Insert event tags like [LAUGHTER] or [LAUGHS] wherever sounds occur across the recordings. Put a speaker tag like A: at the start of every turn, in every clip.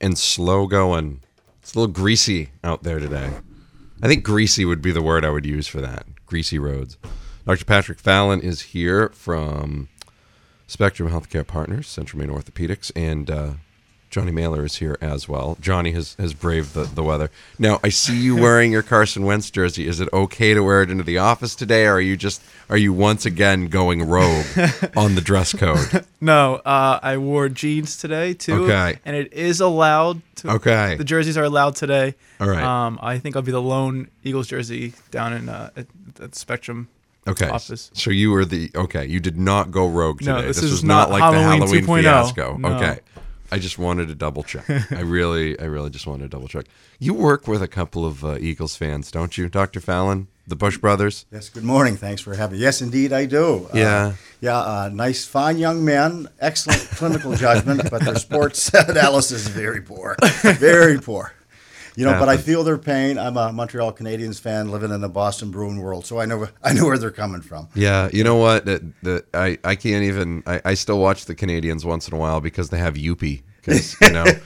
A: And slow going. It's a little greasy out there today. I think greasy would be the word I would use for that. Greasy roads. Dr. Patrick Fallon is here from Spectrum Healthcare Partners, Central Maine Orthopedics, and uh, Johnny Mailer is here as well. Johnny has, has braved the, the weather. Now, I see you [LAUGHS] wearing your Carson Wentz jersey. Is it okay to wear it into the office today, or are you just are you once again going rogue [LAUGHS] on the dress code?
B: No, uh, I wore jeans today too.
A: Okay.
B: And it is allowed. To,
A: Okay.
B: The jerseys are allowed today.
A: All right.
B: Um, I think I'll be the lone Eagles jersey down in uh, at, at Spectrum
A: Okay.
B: office.
A: So you were the okay. You did not go rogue today.
B: No, this
A: was
B: is
A: not,
B: not
A: like
B: Halloween
A: the Halloween
B: 2.0.
A: fiasco.
B: No.
A: Okay. I just wanted to double check. I really, I really just wanted to double check. You work with a couple of uh, Eagles fans, don't you, Doctor Fallon, the Bush brothers?
C: Yes, good morning. Thanks for having me. Yes, indeed, I do. Uh,
A: Yeah.
C: yeah, uh, nice, fine young men, excellent clinical judgment, but their sports [LAUGHS] analysis is very poor. Very poor. You know, but I feel their pain. I'm a Montreal Canadiens fan living in the Boston Bruin world, so I know [LAUGHS] I know where they're coming from.
A: Yeah. You know what? That that I, I can't even. I, I still watch the Canadiens once in a while because they have Youppi. Because you know, [LAUGHS]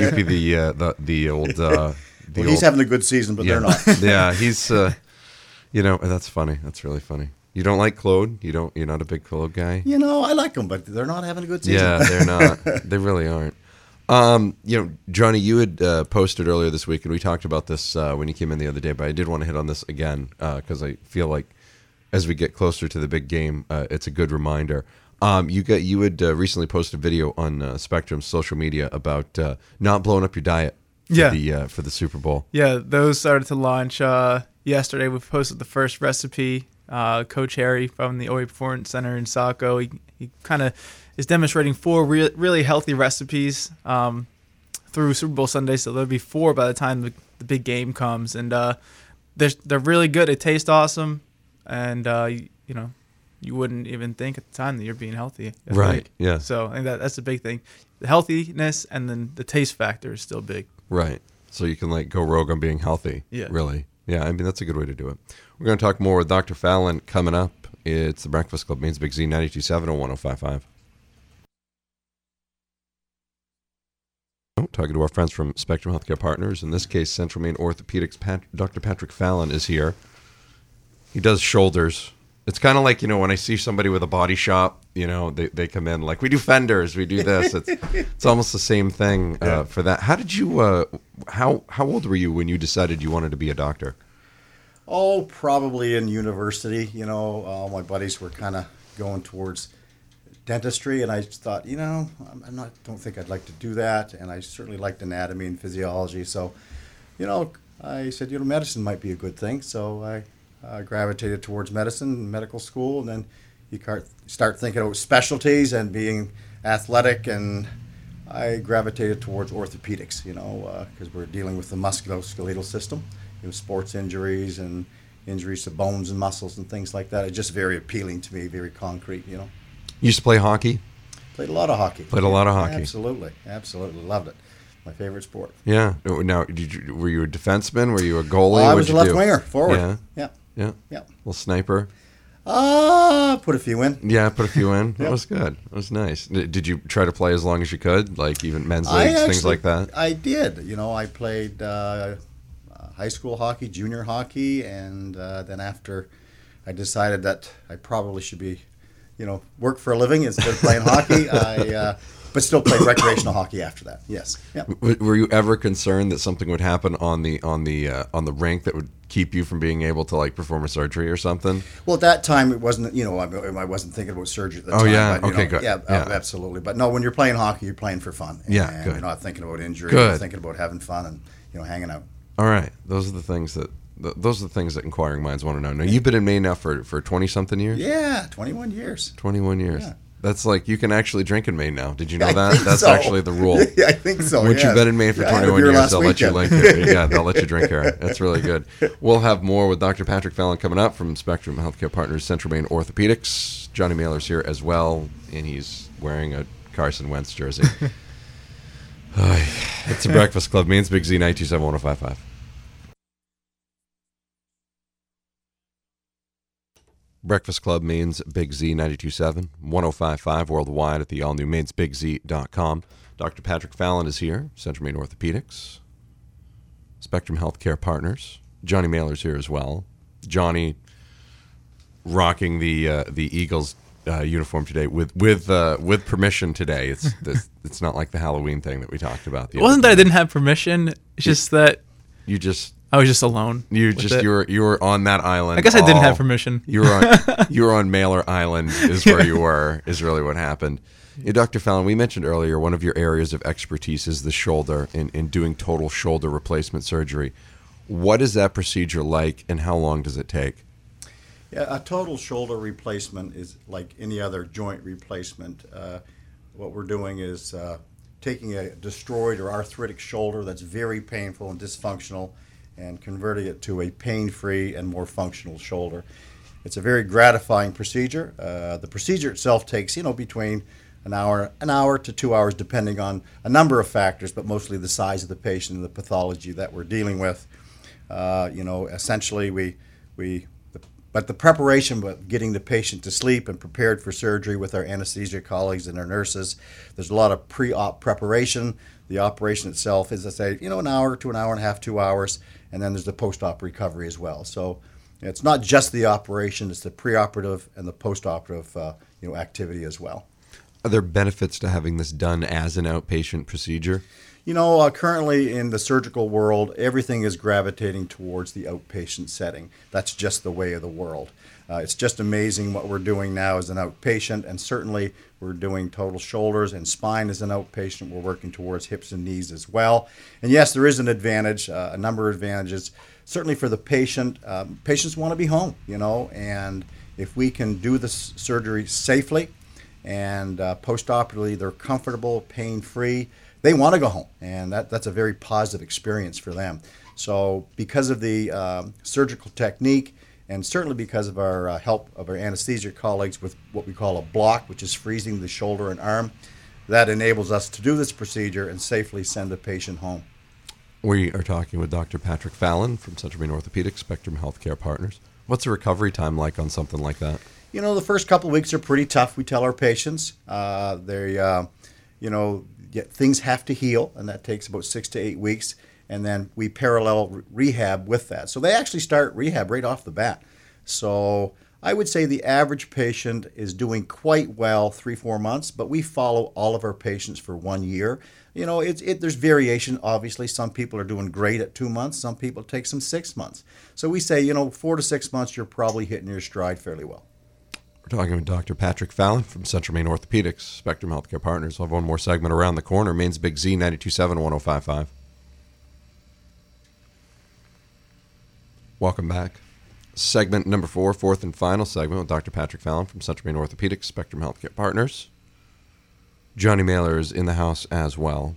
A: Youppi the uh, the the old. Uh, the
C: Well, he's
A: old-
C: having a good season, but
A: yeah.
C: they're not. [LAUGHS]
A: yeah, he's. Uh, you know, that's funny. That's really funny. You don't like Claude? You don't. You're not a big Claude guy.
C: You know, I like them, but they're not having a good season.
A: Yeah, they're not. they really aren't. Um, you know, Johnny, you had uh, posted earlier this week, and we talked about this uh, when you came in the other day. But I did want to hit on this again because I feel like as we get closer to the big game, uh, it's a good reminder. Um, you got you had uh, recently posted a video on uh, Spectrum's social media about uh, not blowing up your diet for
B: Yeah.
A: the uh, for the Super Bowl.
B: Yeah, those started to launch uh, yesterday. We posted the first recipe. Uh, Coach Harry from the OE Performance Center in Saco, he, he kind of is demonstrating four re- really healthy recipes um, through Super Bowl Sunday. So there'll be four by the time the, the big game comes, and uh, they're they're really good. They taste awesome, and uh, you, you know you wouldn't even think at the time that you're being healthy. I
A: Right,
B: think.
A: yeah.
B: So I think that that's the big thing. The healthiness and then the taste factor is still big.
A: Right. So you can like go rogue on being healthy.
B: Yeah.
A: Really. Yeah. I mean, that's a good way to do it. We're going to talk more with Dr. Fallon coming up. It's the Breakfast Club, Maine's Big Z 927 and 1055. Oh, Talking to our friends from Spectrum Healthcare Partners. In this case, Central Maine Orthopedics. Pat- Dr. Patrick Fallon is here. He does shoulders. It's kind of like, you know, when I see somebody with a body shop, you know, they, they come in like, we do fenders, we do this. It's it's almost the same thing uh, for that. How did you, uh, how, how old were you when you decided you wanted to be a doctor?
C: Oh, probably in university. You know, all my buddies were kind of going towards dentistry, and I thought, you know, I'm, not. Don't think I'd like to do that, and I certainly liked anatomy and physiology. So, you know, I said, you know, medicine might be a good thing. So I uh, gravitated towards medicine, medical school, and then you start thinking about specialties and being athletic and. I gravitated towards orthopedics, you know, because we're dealing with the musculoskeletal system, you know, sports injuries and injuries to bones and muscles and things like that. It's just very appealing to me, very concrete, you know.
A: You used to play hockey?
C: Played a lot of hockey.
A: Played a lot of hockey.
C: Absolutely, absolutely loved it. My favorite sport.
A: Yeah. Now, did you, were you a defenseman? Were you a goalie?
C: I
A: What'd
C: was a left
A: do?
C: winger, forward.
A: Yeah.
C: Yeah,
A: Yeah.
C: yeah.
A: Little sniper.
C: Ah, put a few in.
A: Yeah, put a few in. [LAUGHS] That was good. That was nice. Did you try to play as long as you could, like even men's
C: I
A: leagues, things like that?
C: I did. You know, I played uh, uh, high school hockey, junior hockey, and uh, then after I decided that I probably should be, you know, work for a living instead of playing hockey, [LAUGHS] I uh, but still played recreational hockey after that. Yes. Yeah.
A: Were you ever concerned that something would happen on the on the uh, on the rink that would keep you from being able to like perform a surgery or something?
C: Well, at that time, it wasn't. You know, I, I wasn't thinking about surgery at the
A: Oh,
C: time.
A: yeah?
C: but,
A: Okay,
C: know,
A: good.
C: Yeah,
A: Yeah.
C: uh, absolutely. But no, when you're playing hockey, you're playing for fun.
A: Yeah,
C: and
A: good.
C: You're not thinking about injury.
A: Good.
C: You're thinking about having fun and you know hanging out.
A: All right, those are the things that th- those are the things that inquiring minds want to know. Now you've been in Maine now for for twenty something years.
C: Yeah, 21 years.
A: Twenty one years.
C: Yeah.
A: That's like you can actually drink in Maine now. Did you [LAUGHS] know that? That's
C: so.
A: actually the rule. [LAUGHS]
C: Yeah, I think so.
A: Once
C: yes.
A: you've been in Maine for
C: Yeah, I had a
A: 21 years, they'll let you drink here. [LAUGHS] Yeah, they'll let you drink here. That's really good. We'll have more with Dr. Patrick Fallon coming up from Spectrum Healthcare Partners, Central Maine Orthopedics. Johnny Mailer's here as well, and he's wearing a Carson Wentz jersey. It's the Breakfast Club, Maine's Big Z, 927 1055. Breakfast Club Maine's Big Z 927 1055 worldwide at the all new mainsbigz.com. Dr. Patrick Fallon is here, Central Maine Orthopedics, Spectrum Healthcare Partners. Johnny Mailer's here as well. Johnny rocking the uh, the Eagles uh, uniform today with with uh, with permission today. It's [LAUGHS] this, it's not like the Halloween thing that we talked about. The
B: It wasn't that I didn't have permission. It's just that
A: You just
B: I was just alone.
A: you just
B: it.
A: you were you were on that island.
B: I guess I didn't have permission.
A: You were on [LAUGHS] you were on Mailer Island is where you [LAUGHS] were is really what happened. Yeah, Dr. Fallon, we mentioned earlier one of your areas of expertise is the shoulder in, in doing total shoulder replacement surgery. What is that procedure like and how long does it take?
C: Yeah, a total shoulder replacement is like any other joint replacement. Uh, what we're doing is uh, taking a destroyed or arthritic shoulder that's very painful and dysfunctional and converting it to a pain free and more functional shoulder. It's a very gratifying procedure. Uh, the procedure itself takes, you know, between an hour, an hour to two hours, depending on a number of factors, but mostly the size of the patient and the pathology that we're dealing with. Uh, you know, essentially, we we but the preparation, but getting the patient to sleep and prepared for surgery with our anesthesia colleagues and our nurses, there's a lot of pre-op preparation. The operation itself is, I say, you know, an hour to an hour and a half, two hours, and then there's the post-op recovery as well. So it's not just the operation; it's the preoperative and the post-operative, uh, you know, activity as well.
A: Are there benefits to having this done as an outpatient procedure?
C: You know, uh, currently in the surgical world, everything is gravitating towards the outpatient setting. That's just the way of the world. Uh, it's just amazing what we're doing now as an outpatient, and certainly we're doing total shoulders and spine as an outpatient. We're working towards hips and knees as well. And yes, there is an advantage, uh, a number of advantages. Certainly for the patient, um, patients want to be home, you know, and if we can do this surgery safely and uh, post-operatively they're comfortable, pain-free, they want to go home, and that, that's a very positive experience for them. So, because of the um, surgical technique, and certainly because of our uh, help of our anesthesia colleagues with what we call a block, which is freezing the shoulder and arm, that enables us to do this procedure and safely send the patient home.
A: We are talking with Dr. Patrick Fallon from Central Maine Orthopedics, Spectrum Healthcare Partners. What's the recovery time like on something like that?
C: You know, the first couple weeks are pretty tough. We tell our patients uh, they, uh, you know, things have to heal, and that takes about six to eight weeks. And then we parallel re- rehab with that. So they actually start rehab right off the bat. So I would say the average patient is doing quite well three, four months, but we follow all of our patients for one year. You know, it's it, there's variation. Obviously, some people are doing great at two months. Some people take some six months. So we say, you know, four to six months, you're probably hitting your stride fairly well.
A: We're talking with Dr. Patrick Fallon from Central Maine Orthopedics, Spectrum Healthcare Partners. We'll have one more segment around the corner. Maine's Big Z, 927 1055. Welcome back. Segment number four, fourth and final segment with Dr. Patrick Fallon from Central Maine Orthopedics, Spectrum Healthcare Partners. Johnny Mailer is in the house as well.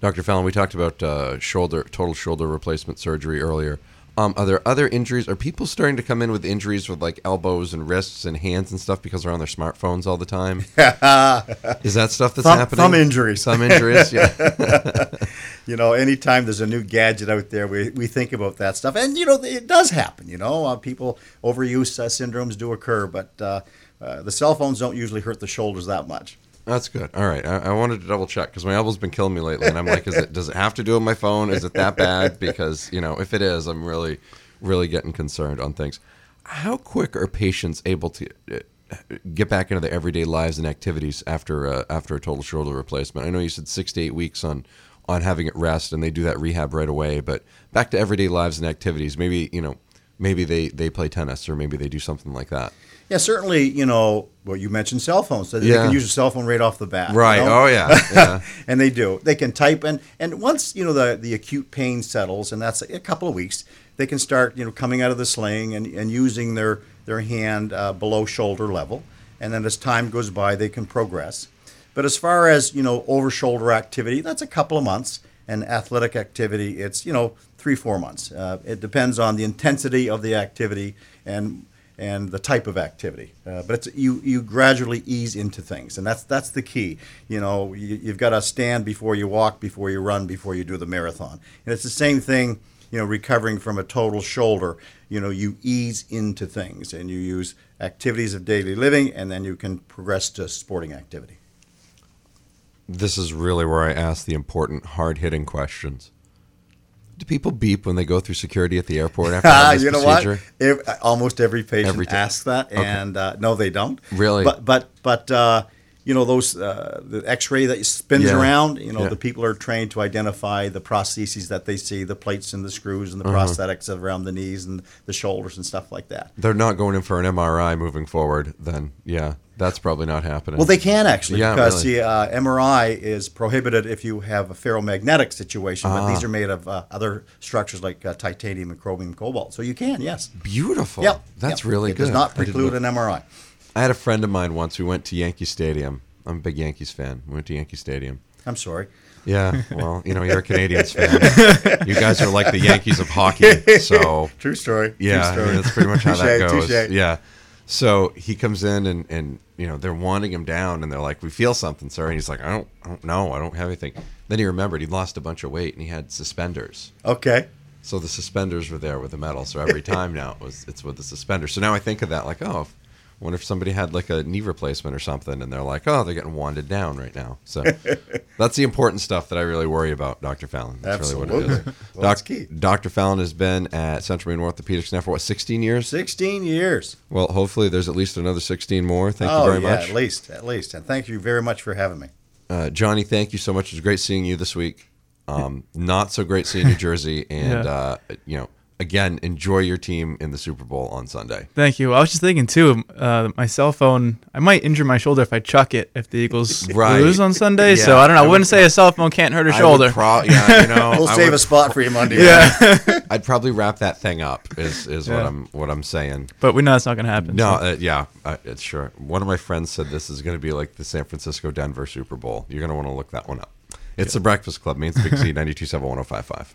A: Dr. Fallon, we talked about uh, shoulder, total shoulder replacement surgery earlier. Um, are there other injuries? Are people starting to come in with injuries with like elbows and wrists and hands and stuff because they're on their smartphones all the time? [LAUGHS] Is that stuff that's
C: Thumb-
A: happening?
C: thumb injuries.
A: Thumb injuries. Yeah. [LAUGHS] [LAUGHS]
C: you know, anytime there's a new gadget out there, we, we think about that stuff. And, you know, it does happen, you know. Uh, people, overuse uh, syndromes do occur, but uh, uh, the cell phones don't usually hurt the shoulders that much.
A: That's good. All right, I, I wanted to double check because my elbow's been killing me lately, and I'm like, is it does it have to do with my phone? Is it that bad? Because you know, if it is, I'm really, really getting concerned on things. How quick are patients able to uh, get back into their everyday lives and activities after after a total shoulder replacement? I know you said six to eight weeks on on having it rest, and they do that rehab right away. But back to everyday lives and activities. Maybe you know, maybe they they play tennis or maybe they do something like that.
C: Yeah, certainly, you know, well, you mentioned cell phones. So they can use a cell phone right off the bat. you
A: Right.
C: know?
A: Oh yeah. Yeah. [LAUGHS]
C: and they do. They can type and and once you know the the acute pain settles, and that's a couple of weeks, they can start you know coming out of the sling and, and using their their hand uh, below shoulder level, and then as time goes by, they can progress. But as far as you know, over shoulder activity, that's a couple of months, and athletic activity, it's you know three four months. Uh, it depends on the intensity of the activity and and the type of activity. Uh, but you you gradually ease into things, and that's that's the key. You know, you, you've got to stand before you walk, before you run, before you do the marathon, and it's the same thing. You know, recovering from a total shoulder, you know, you ease into things, and you use activities of daily living, and then you can progress to sporting activity.
A: This is really where I ask the important, hard hitting questions. Do people beep when they go through security at the airport after [LAUGHS] having this
C: you know
A: procedure?
C: what? Ev- almost every patient
A: Every ti-
C: asks that,
A: Okay.
C: and uh, no, they don't.
A: Really?
C: But but but uh, you know those uh, the X-ray that spins
A: Yeah.
C: around. You know
A: Yeah.
C: the people are trained to identify the prostheses that they see, the plates and the screws and the
A: Uh-huh.
C: prosthetics around the knees and the shoulders and stuff like that.
A: They're not going in for an MRI moving forward, then yeah, that's probably not happening.
C: Well, they can actually
A: Yeah,
C: because
A: really.
C: the uh, MRI is prohibited if you have a ferromagnetic situation, but
A: Ah.
C: these are made of uh, other structures like uh, titanium and chromium cobalt. So you can, yes.
A: Beautiful.
C: Yep.
A: That's
C: yep.
A: really
C: it
A: good.
C: does not preclude an MRI.
A: I had a friend of mine once who went to Yankee Stadium. I'm a big Yankees fan. We went to Yankee Stadium.
C: I'm sorry.
A: Yeah, well, you know, you're a Canadiens [LAUGHS] fan. you guys are like the Yankees of hockey. So [LAUGHS]
C: True story.
A: yeah,
C: True
A: I mean, that's pretty much how that goes.
C: touche.
A: Yeah. So he comes in and, and you know they're wanting him down and they're like, "We feel something, sir." And he's like, "I don't, I don't know. I don't have anything." Then he remembered he'd lost a bunch of weight and he had suspenders.
C: Okay.
A: So the suspenders were there with the metal. So every [LAUGHS] time now it was it's with the suspenders. So now I think of that like, oh, if, I wonder if somebody had like a knee replacement or something, and they're like, oh, they're getting wanded down right now. So [LAUGHS] that's the important stuff that I really worry about, Doctor Fallon. That's really what it is.
C: Absolutely. Well, that's key.
A: Doctor Fallon has been at Central Maine Orthopedics now for what, 16 years?
C: 16 years.
A: Well, hopefully there's at least another 16 more. Thank
C: oh,
A: you very
C: yeah,
A: much.
C: at least, at least. And thank you very much for having me.
A: Uh, Johnny, thank you so much. It was great seeing you this week. Um, not so great seeing New [LAUGHS] Jersey, and
B: Yeah.
A: uh, you know, again, enjoy your team in the Super Bowl on Sunday.
B: Thank you. I was just thinking too. Uh, my cell phone. I might injure my shoulder if I chuck it if the Eagles
A: Right.
B: lose on Sunday. so I don't know. I,
A: I would
B: wouldn't say a cell phone can't hurt a
A: I would
B: shoulder.
A: pro- yeah, you know, [LAUGHS]
C: We'll
A: I
C: save
A: would-
C: a spot for you Monday.
B: yeah, [LAUGHS] [LAUGHS]
A: I'd probably wrap that thing up. Is is what I'm what I'm saying.
B: but we know that's not going to happen.
A: No,
B: so.
A: uh, yeah, uh, it's sure. One of my friends said this is going to be like the San Francisco Denver Super Bowl. You're going to want to look that one up. It's the Breakfast Club, Maine Big Z, 927-1055.